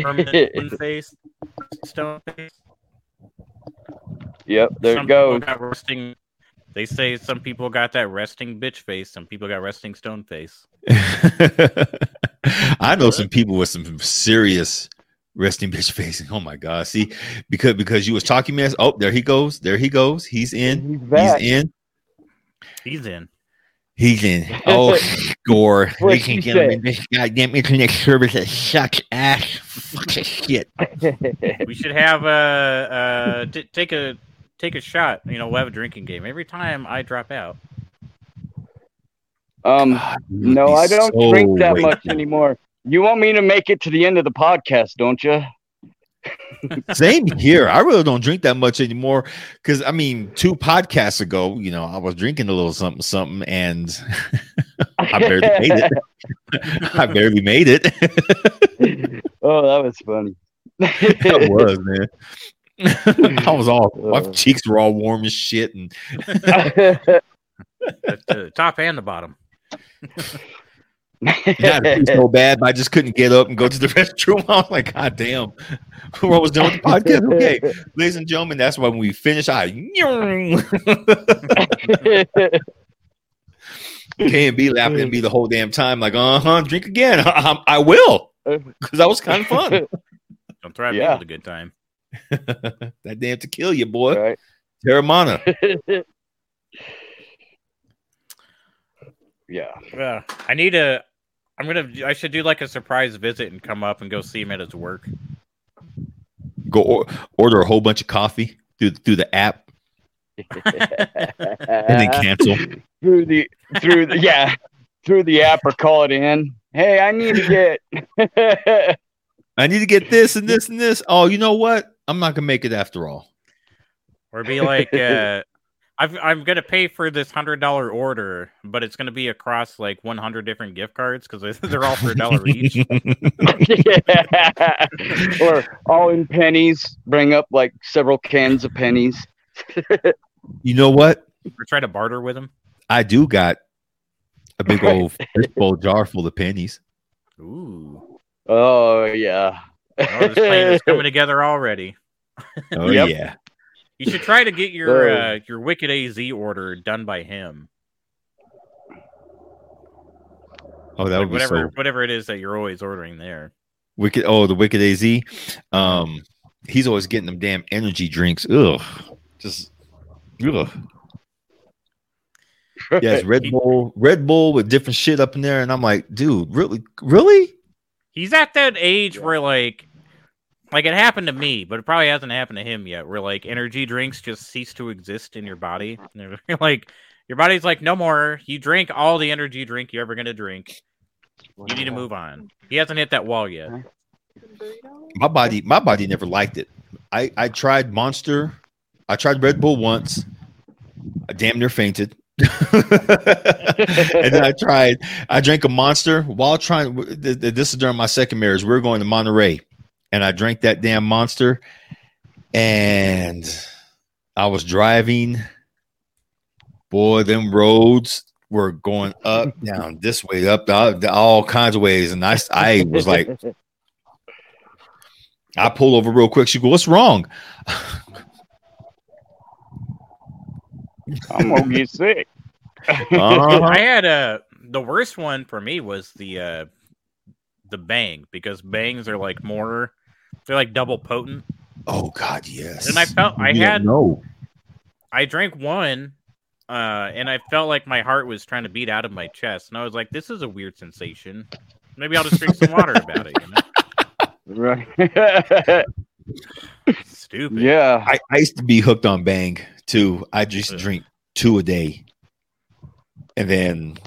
permanent face. Stone face. Yep, there some it goes. Got resting. They say some people got that resting bitch face. Some people got resting stone face. I know some people with some serious resting bitch facing. Oh my god! See, because because you was talking mess. Oh, there he goes. There he goes. He's in. He's back. He's in. He's in. He's in. Oh, score. We What'd can get him say? in this goddamn internet service that sucks ass. Fucking shit. We should have a uh, t- take a take a shot. You know, we'll have a drinking game every time I drop out. um, God, no, I don't so drink that much anymore. You want me to make it to the end of the podcast, don't you? Same here. I really don't drink that much anymore because I mean, two podcasts ago, you know, I was drinking a little something, something, and I barely made it. I barely made it. oh, that was funny. that was man. I was all my Uh. cheeks were all warm as shit, and At the top and the bottom. Not so bad. But I just couldn't get up and go to the restroom. I was like, God damn, I was done with the podcast. Okay, ladies and gentlemen, that's why when we finish. I KMB laughing at me the whole damn time, like, uh huh, drink again. I, I will, because that was kind of fun. Don't throw Yeah. me with a good time. that damn tequila, boy. right. Teremana. yeah. Yeah, I need a. I'm gonna. I should do like a surprise visit and come up and go see him at his work. Go or, order a whole bunch of coffee through through the app and then cancel. through the through the yeah through the app or call it in. Hey, I need to get. I need to get this and this and this. Oh, you know what? I'm not gonna make it after all. Or be like, uh, I've, I'm gonna pay for this hundred dollar order, but it's gonna be across like 100 different gift cards because they're all for a dollar each. yeah. or all in pennies. Bring up like several cans of pennies. You know what? or try to barter with them. I do got a big old fishbowl jar full of pennies. Ooh, Oh yeah. oh, this plan is coming together already. Oh Yep. yeah. You should try to get your uh, your Wicked AZ order done by him. Oh, that Like, would be whatever so whatever it is that you're always ordering there. wicked. Oh, the wicked AZ. Um, he's always getting them damn energy drinks. Ugh, just ugh. Yes, Red Bull, Red Bull with different shit up in there, and I'm like, dude, really, really? He's at that age where like like it happened to me, but it probably hasn't happened to him yet, where like energy drinks just cease to exist in your body. Like your body's like, no more. You drink all the energy drink you're ever gonna drink. You need to move on. He hasn't hit that wall yet. My body, my body never liked it. I I tried Monster, I tried Red Bull once. I damn near fainted. and then I tried. I drank a Monster while trying. th- th- This is during my second marriage. We are going to Monterey, and I drank that damn Monster, and I was driving. Boy, them roads were going up, down, this way, up, all, all kinds of ways, and I, I was like, I pull over real quick. She go, "What's wrong?" I'm gonna get sick. Uh-huh. I had a the worst one for me was the uh the bang because bangs are like more they're like double potent. Oh God, yes. And I felt I You don't had no. I drank one, uh, and I felt like my heart was trying to beat out of my chest, and I was like, "This is a weird sensation. Maybe I'll just drink some water about it." You know? Right. Stupid. yeah. I, I used to be hooked on Bang too. I just Ugh. drink two a day, and then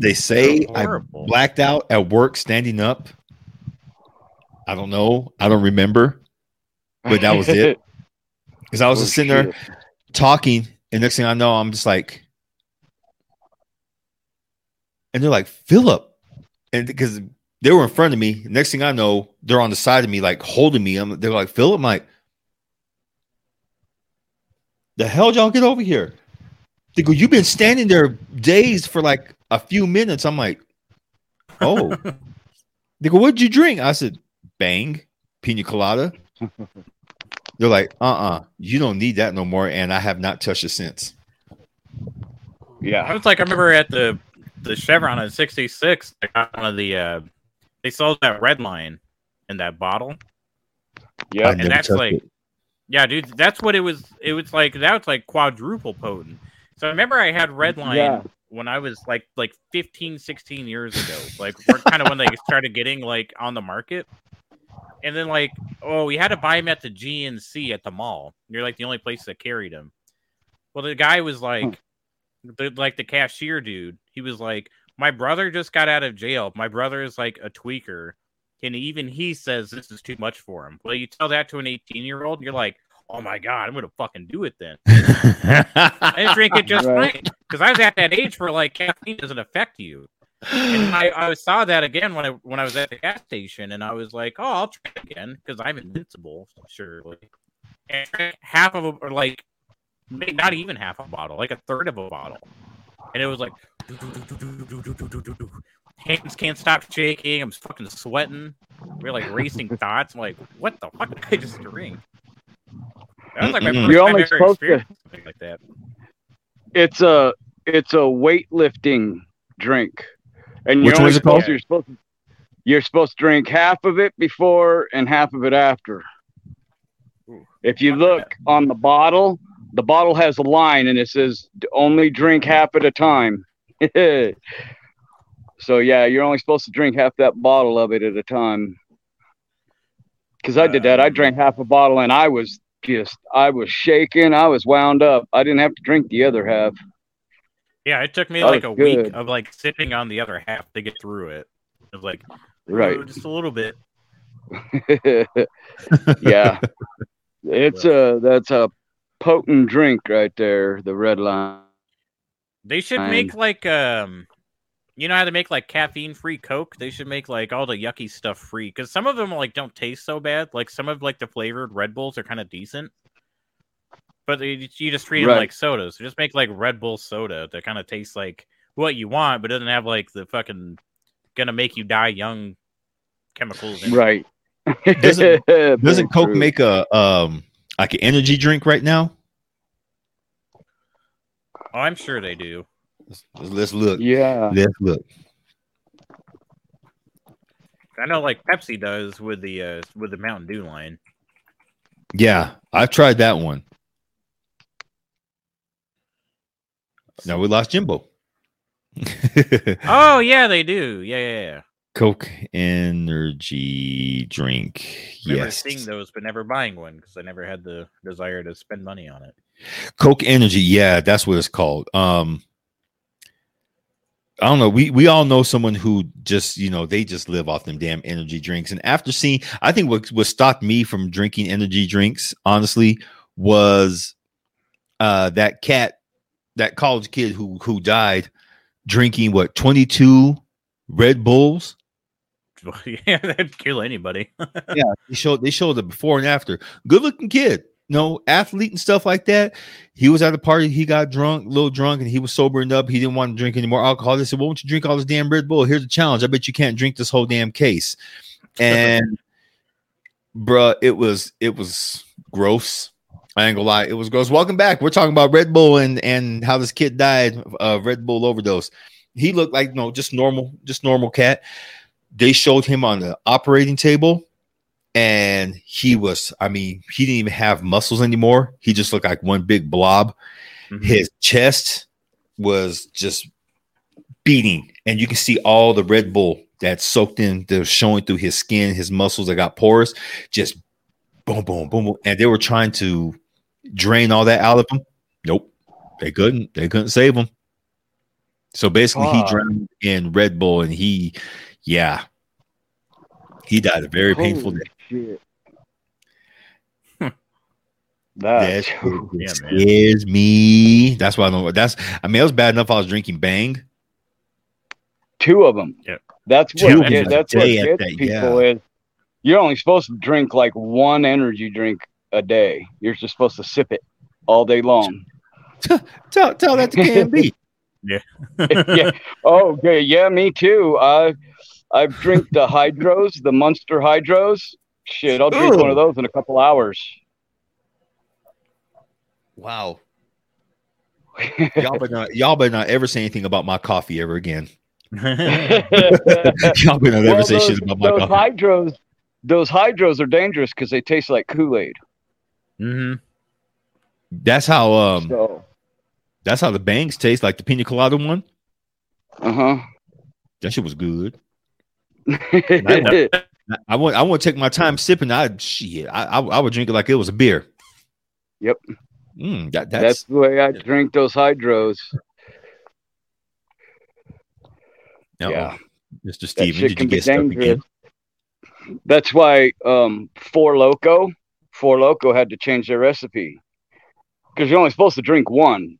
they say I blacked out at work standing up. I don't know. I don't remember, but that was it. Because I was Oh, just sitting there talking, and next thing I know, I'm just like, and they're like, Philip, and because they were in front of me. Next thing I know, they're on the side of me, like holding me. I'm, they're like, Philip, I'm like, The hell y'all get over here? They go, You've been standing there days for like a few minutes. I'm like, Oh. they go, What'd you drink? I said, Bang, pina colada. They're like, uh uh you don't need that no more. And I have not touched it since. Yeah. I was like, I remember at the the Chevron at 66, I got one of the uh, they sold that red line in that bottle. Yeah. And that's like, yeah, dude, that's what it was. It was like that was like quadruple potent. So I remember I had red line Yeah. when I was like like 15, 16 years ago, like kind of when they started getting like on the market. And then like, oh, we had to buy him at the GNC at the mall. You're like the only place that carried him. Well, the guy was like, hmm. the, like the cashier dude. He was like, my brother just got out of jail. My brother is like a tweaker, and even he says this is too much for him. Well, you tell that to an 18 year old, you're like, oh my god, I'm gonna fucking do it then. I drink it just Right. because I was at that age where like caffeine doesn't affect you. And I, I saw that again when I when I was at the gas station, and I was like, "Oh, I'll try it again because I'm invincible, surely." And half of a, or like, maybe not even half a bottle, like a third of a bottle, and it was like, hands can't stop shaking. I'm fucking sweating. We're like racing thoughts. I'm like, "What the fuck did I just drink?" That was like my first You're only ever supposed to- like that. It's a it's a weightlifting drink. And Which you're one only is it supposed, you're supposed to you're supposed to drink half of it before and half of it after. Ooh. If you look on the bottle, the bottle has a line and it says only drink half at a time. so yeah, you're only supposed to drink half that bottle of it at a time. Cause I did that. I Um, drank half a bottle and I was just I was shaking. I was wound up. I didn't have to drink the other half. Yeah, it took me That like a was week of like sipping on the other half to get through it. It was like, Right. "Oh, just a little bit. yeah. It's a that's a potent drink right there, the red line. They should make like um, you know how to make like caffeine free Coke. They should make like all the yucky stuff free because some of them like don't taste so bad. Like some of like the flavored Red Bulls are kind of decent, but they, you just treat them Right. like sodas. So just make like Red Bull soda that kind of tastes like what you want, but doesn't have like the fucking gonna make you die young chemicals. In it. Right. Doesn't- Doesn't Coke true. make a um like an energy drink right now? Oh, I'm sure they do. Let's, let's look. Yeah. Let's look. I know like Pepsi does with the uh with the Mountain Dew line. Yeah, I've tried that one. Now we lost Jimbo. Oh yeah, they do. Yeah, yeah, yeah. Coke energy drink. Remember yes. seeing those, but never buying one because I never had the desire to spend money on it. Coke Energy, yeah, that's what it's called. Um I don't know. We we all know someone who just, you know, they just live off them damn energy drinks. And after seeing, I think what what stopped me from drinking energy drinks, honestly, was uh that cat, that college kid who who died drinking what 22 Red Bulls. yeah, that'd kill anybody. Yeah, they showed they showed the before and after. Good looking kid, no athlete and stuff like that. He was at a party, he got drunk, a little drunk, and he was sobering up. He didn't want to drink any more alcohol. They said, "Why won't you drink all this damn Red Bull? Here's a challenge. I bet you can't drink this whole damn case." And bruh, it was it was gross. I ain't gonna lie, it was gross. Welcome back. We're talking about Red Bull and and how this kid died of Red Bull overdose. He looked like no, just normal, just normal cat. They showed him on the operating table and he was i mean he didn't even have muscles anymore he just looked like one big blob Mhm. his chest was just beating and you can see all the red bull that soaked in that was showing through his skin his muscles that got porous just boom boom boom, boom. and they were trying to drain all that out of him nope they couldn't they couldn't save him so basically he Fuck. drowned in red bull and he yeah he died a very painful Holy death shit. That That's shit Yeah, scares me. That's why I don't. That's. I mean, it was bad enough. I was drinking Bang. two of them. Yeah. That's what of yeah, that's what gets that, people is you're only supposed to drink like one energy drink a day. You're just supposed to sip it. all day long. Tell tell that to KMB. yeah. Oh, okay. Yeah, me too. I I drink the hydros, the Monster hydros. Shit, I'll drink Ooh. one of those in a couple hours. Wow. Y'all better not y'all better not ever say anything about my coffee ever again. y'all better not ever Well, say those, shit about my those coffee. hydros, those hydros are dangerous because they taste like Kool Aid. Hmm That's how um So, that's how the bangs taste, like the pina colada one. uh huh. That shit was good. I, I want I want to take my time sipping. I shit. I, I I would drink it like it was a beer. Yep. Mm, that, That's that's the way I drink those hydros. uh-oh. yeah. Mr. Steven, did you get stuck again? That's why um Four Loco, Four Loco had to change their recipe because you're only supposed to drink one.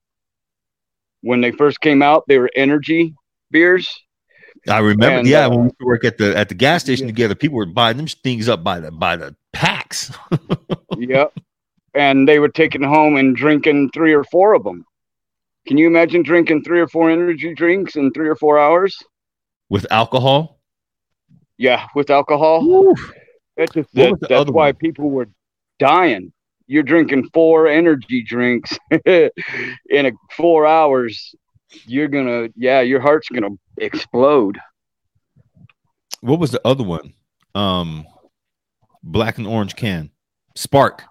When they first came out, they were energy beers. I remember, And, yeah, uh, when we used to work at the at the gas station yeah. together, people were buying them things up by the by the packs. yep. And they were taking home and drinking three or four of them. Can you imagine drinking three or four energy drinks in three or four hours? with alcohol. Yeah, with alcohol. That's just that, that's why one? people were dying. You're drinking four energy drinks in a four hours. You're gonna, yeah, your heart's gonna explode. What was the other one? Um, black and orange can, Spark.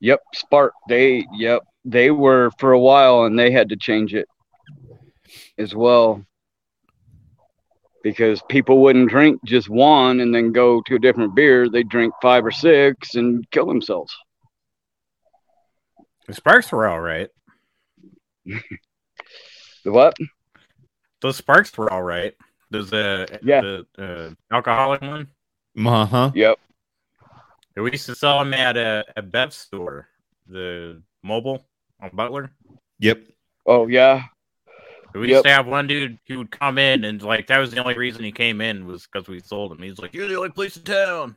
Yep, Spark. They, yep, they were for a while, and they had to change it as well because people wouldn't drink just one and then go to a different beer. they'd drink five or six and kill themselves. The sparks were all right. The what? Those sparks were all right. There's the Yeah. the uh, alcoholic one. Uh huh. Yep. We used to sell them at a, a Bev store, the Mobil on Butler. Yep. Oh yeah. We Yep. used to have one dude who would come in and like that was the only reason he came in was because we sold him. He's like, "You're the only place in town."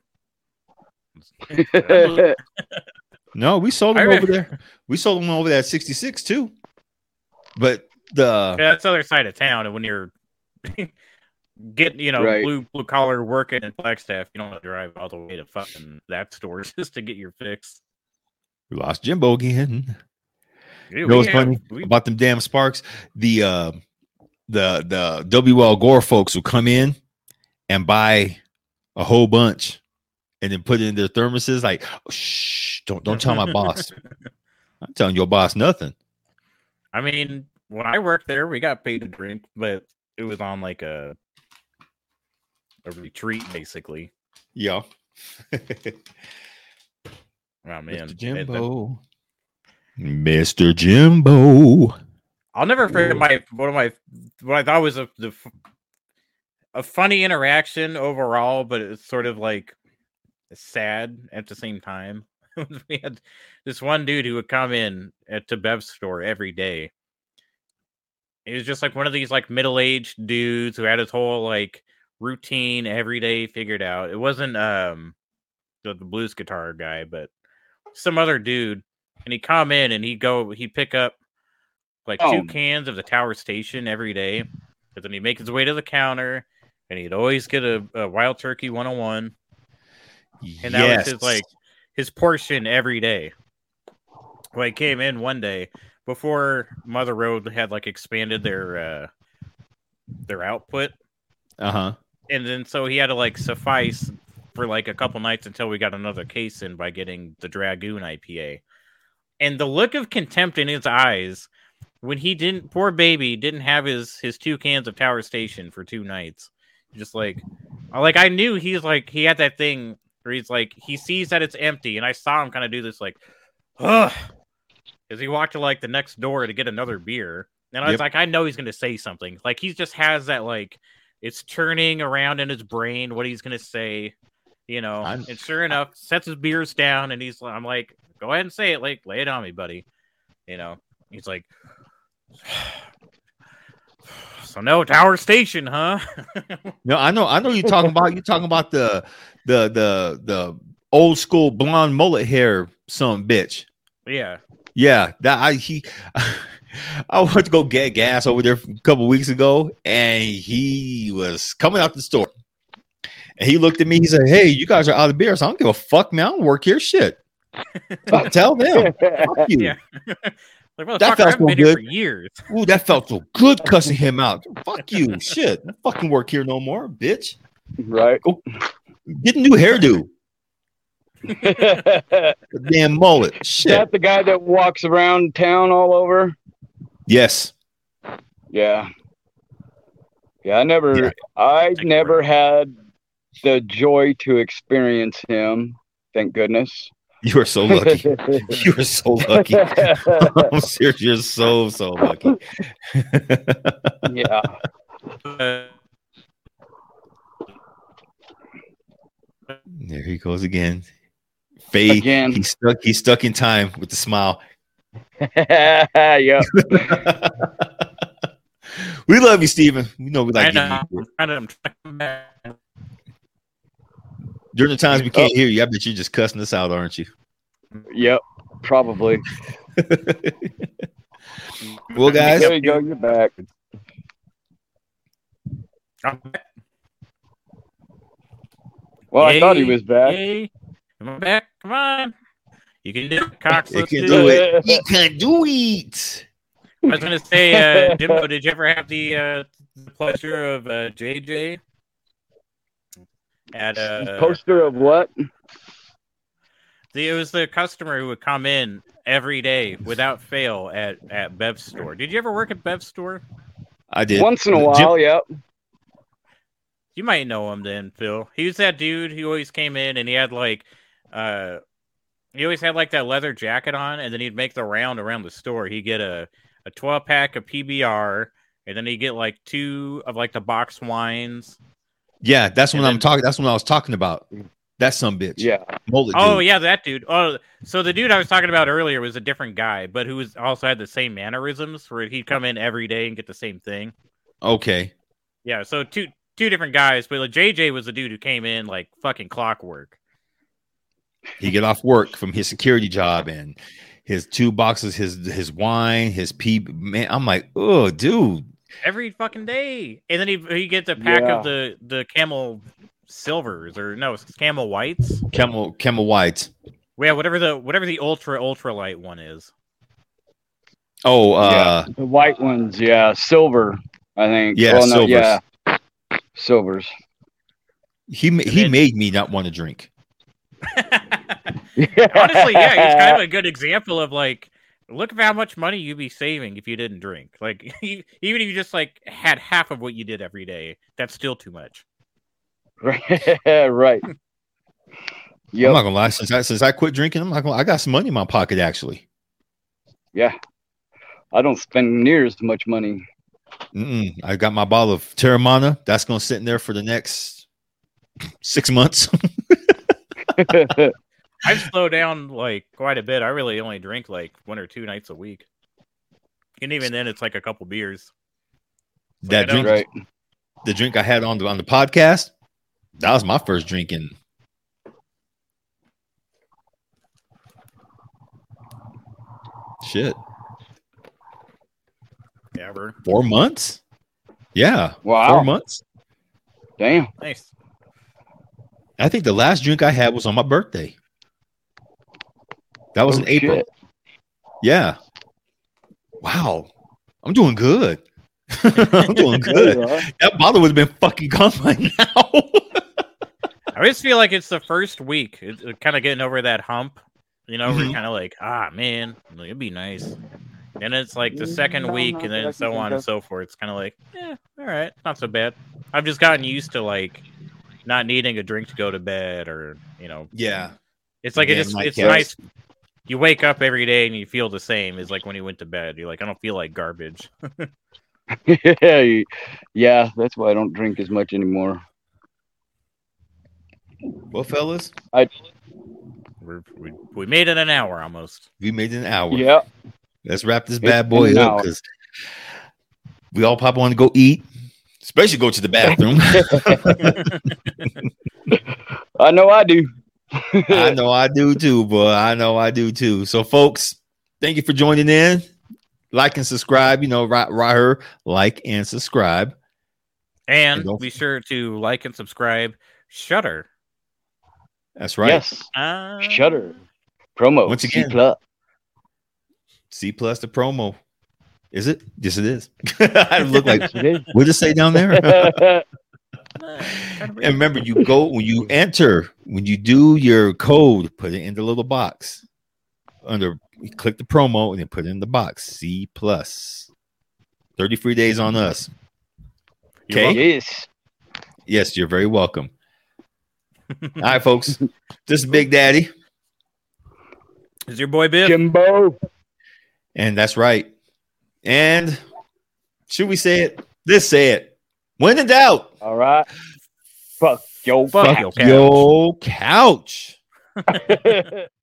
No, we sold him over there. We sold him over there at 66 too. But the Yeah, that's the other side of town, and when you're getting, you know, Right. blue blue collar working in Flagstaff, you don't have to drive all the way to fucking that store just to get your fix. we lost Jimbo again. Dude, You know what's have- funny we- about them damn sparks? The uh the the WL Gore folks will come in and buy a whole bunch and then put it in their thermoses like oh, shh don't don't tell my boss. I'm telling your boss nothing. I mean, when I worked there, we got paid to drink, but it was on like a a retreat, basically. Yeah. Oh man, Mr. Jimbo. Mr. Jimbo. I'll never forget my one of my what I thought was a the a funny interaction overall, but it's sort of like sad at the same time. we had this one dude who would come in at to Bev's store every day. He was just like one of these like middle aged dudes who had his whole like routine every day figured out. It wasn't um the, the blues guitar guy, but some other dude. And he'd come in and he'd go he'd pick up like Oh. two cans of the Tower Station every day. But then he'd make his way to the counter and he'd always get a, a Wild Turkey 101. And that was his like his portion every day. Well, he came in one day before Mother Road had like expanded their uh their output. uh-huh. And then so he had to like suffice for like a couple nights until we got another case in by getting the Dragoon IPA. And the look of contempt in his eyes when he didn't poor baby didn't have his his two cans of Tower Station for two nights. Just like like I knew he's like he had that thing where he's like he sees that it's empty and I saw him kind of do this like ugh because he walked to like the next door to get another beer. And I was Yep. like, I know he's gonna say something. Like he just has that like it's turning around in his brain what he's gonna say, you know. I'm- and sure enough, sets his beers down and he's I'm like, go ahead and say it, like lay it on me, buddy. You know, he's like So no Tower Station, huh? No, I know, I know you're talking about you're talking about the the the the old school blonde mullet hair some bitch. yeah. Yeah, that I he I went to go get gas over there a couple weeks ago, and he was coming out the store. And he looked at me, he said, Hey, you guys are out of beer. So I don't give a fuck, man. I don't work here. Shit. I'll tell them. Fuck you. Yeah. like, well, That felt so been here for good. years. Ooh, that felt so good cussing him out. Fuck you. Shit. I don't fucking work here no more, bitch. right. Get a new hairdo. Damn mullet. Shit. that the guy that walks around town all over? Yes. Yeah. Yeah, I never Yeah. I Thank never had the joy to experience him. Thank goodness. You are so lucky. You are so lucky. I'm serious. You're so, so lucky. yeah. There he goes again. Faye, Again. he's stuck. He's stuck in time with the smile. yeah. we love you, Stephen. We know we I like know. you. I'm trying to- I'm trying to come back. During the times we can't hear you, I bet you're just cussing us out, aren't you? Yep. Probably. Well, guys, There you go. You're back. I'm back. Well, I thought he was back. Yay. Come on back. Come on. You can do it, Cox. you can do do it. it. You can do it. I was gonna say, uh, Jimbo, did you ever have the, uh, the pleasure of uh, JJ at uh, Poster of what? the, it was the customer who would come in every day without fail at at Bev's store. Did you ever work at Bev's store? I did. Once in a Jim- while, yep. You might know him then, Phil. He was that dude who always came in and he had like, uh, he always had like that leather jacket on, and then he'd make the round around the store. He'd get a a twelve pack of PBR, and then he'd get like two of like the box wines. Yeah, that's what And I'm talking. That's what I was talking about. That some bitch. Yeah. Mullet Oh dude. yeah, that dude. Oh, so the dude I was talking about earlier was a different guy, but who was also had the same mannerisms, where he'd come in every day and get the same thing. Okay. Yeah, so two two different guys, but like JJ was the dude who came in like fucking clockwork. He get off work from his security job and his two boxes, his his wine, his pee. Man, I'm like, oh, dude. Every fucking day. And then he he gets a pack Yeah. of the the camel silvers or no, camel whites. Camel Camel White. Yeah, whatever the whatever the ultra ultra light one is. Oh, uh, The white ones, yeah. Silver, I think. Yeah, Well, no, silvers. yeah. Silvers. he he then- made me not want to drink. Honestly, yeah, he's kind of a good example of like, look at how much money you'd be saving if you didn't drink. Like, even if you just like had half of what you did every day, that's still too much. right. Yeah. I'm not gonna lie. Since I since I quit drinking, I'm not gonna. I got some money in my pocket actually. Yeah. I don't spend near as much money. Mm-mm. I got my bottle of Teremana. That's gonna sit in there for the next six months. I've slowed down like quite a bit. I really only drink like one or two nights a week, and even then, it's like a couple beers. that drink, right. the drink I had on the on the podcast, that was my first drink in shit ever. four months. Yeah, Wow. four months. Damn. Nice. I think the last drink I had was on my birthday. That was Oh, in April. shit. Yeah. Wow. I'm doing good. I'm doing good. There you are. That bottle would have been fucking gone by now. I always feel like it's the first week, it's kind of getting over that hump. You know, we're Mhm. kind of like, ah, man, it'd be nice. Then it's like the second week, and then so on and so forth. It's kind of like, yeah, all right, not so bad. I've just gotten used to like not needing a drink to go to bed, or you know, yeah. it's like Yeah, it just Mike, it's yes. nice. You wake up every day and you feel the same as like when you went to bed. You're like, I don't feel like garbage. yeah, that's why I don't drink as much anymore. Well, fellas, We're, we we made it an hour almost. we made it an hour. Yeah. Let's wrap this bad boy been up because we all probably want to go eat, especially go to the bathroom. I know I do. I know I do too, boy. I know I do too. So, folks, thank you for joining in. Like and subscribe. You know, right, right her, like and subscribe. And And be sure to like and subscribe. Shudder. That's right. Yes. Uh, Shudder. Promo. Once C again. plus. C plus the promo. Is it? Yes, it is. I look like what does it say down there? kind of and remember, you go when you enter, when you do your code, put it in the little box under. You click the promo and then put it in the box. C plus. Thirty free days on us. Okay. yes. Yes, you're very welcome. All right, folks. This is Big Daddy, Is your boy Biff? Jimbo. and that's right. And should we say it? Let's say it. When in doubt, All right. Fuck yo. Fuck fuck. your yo couch.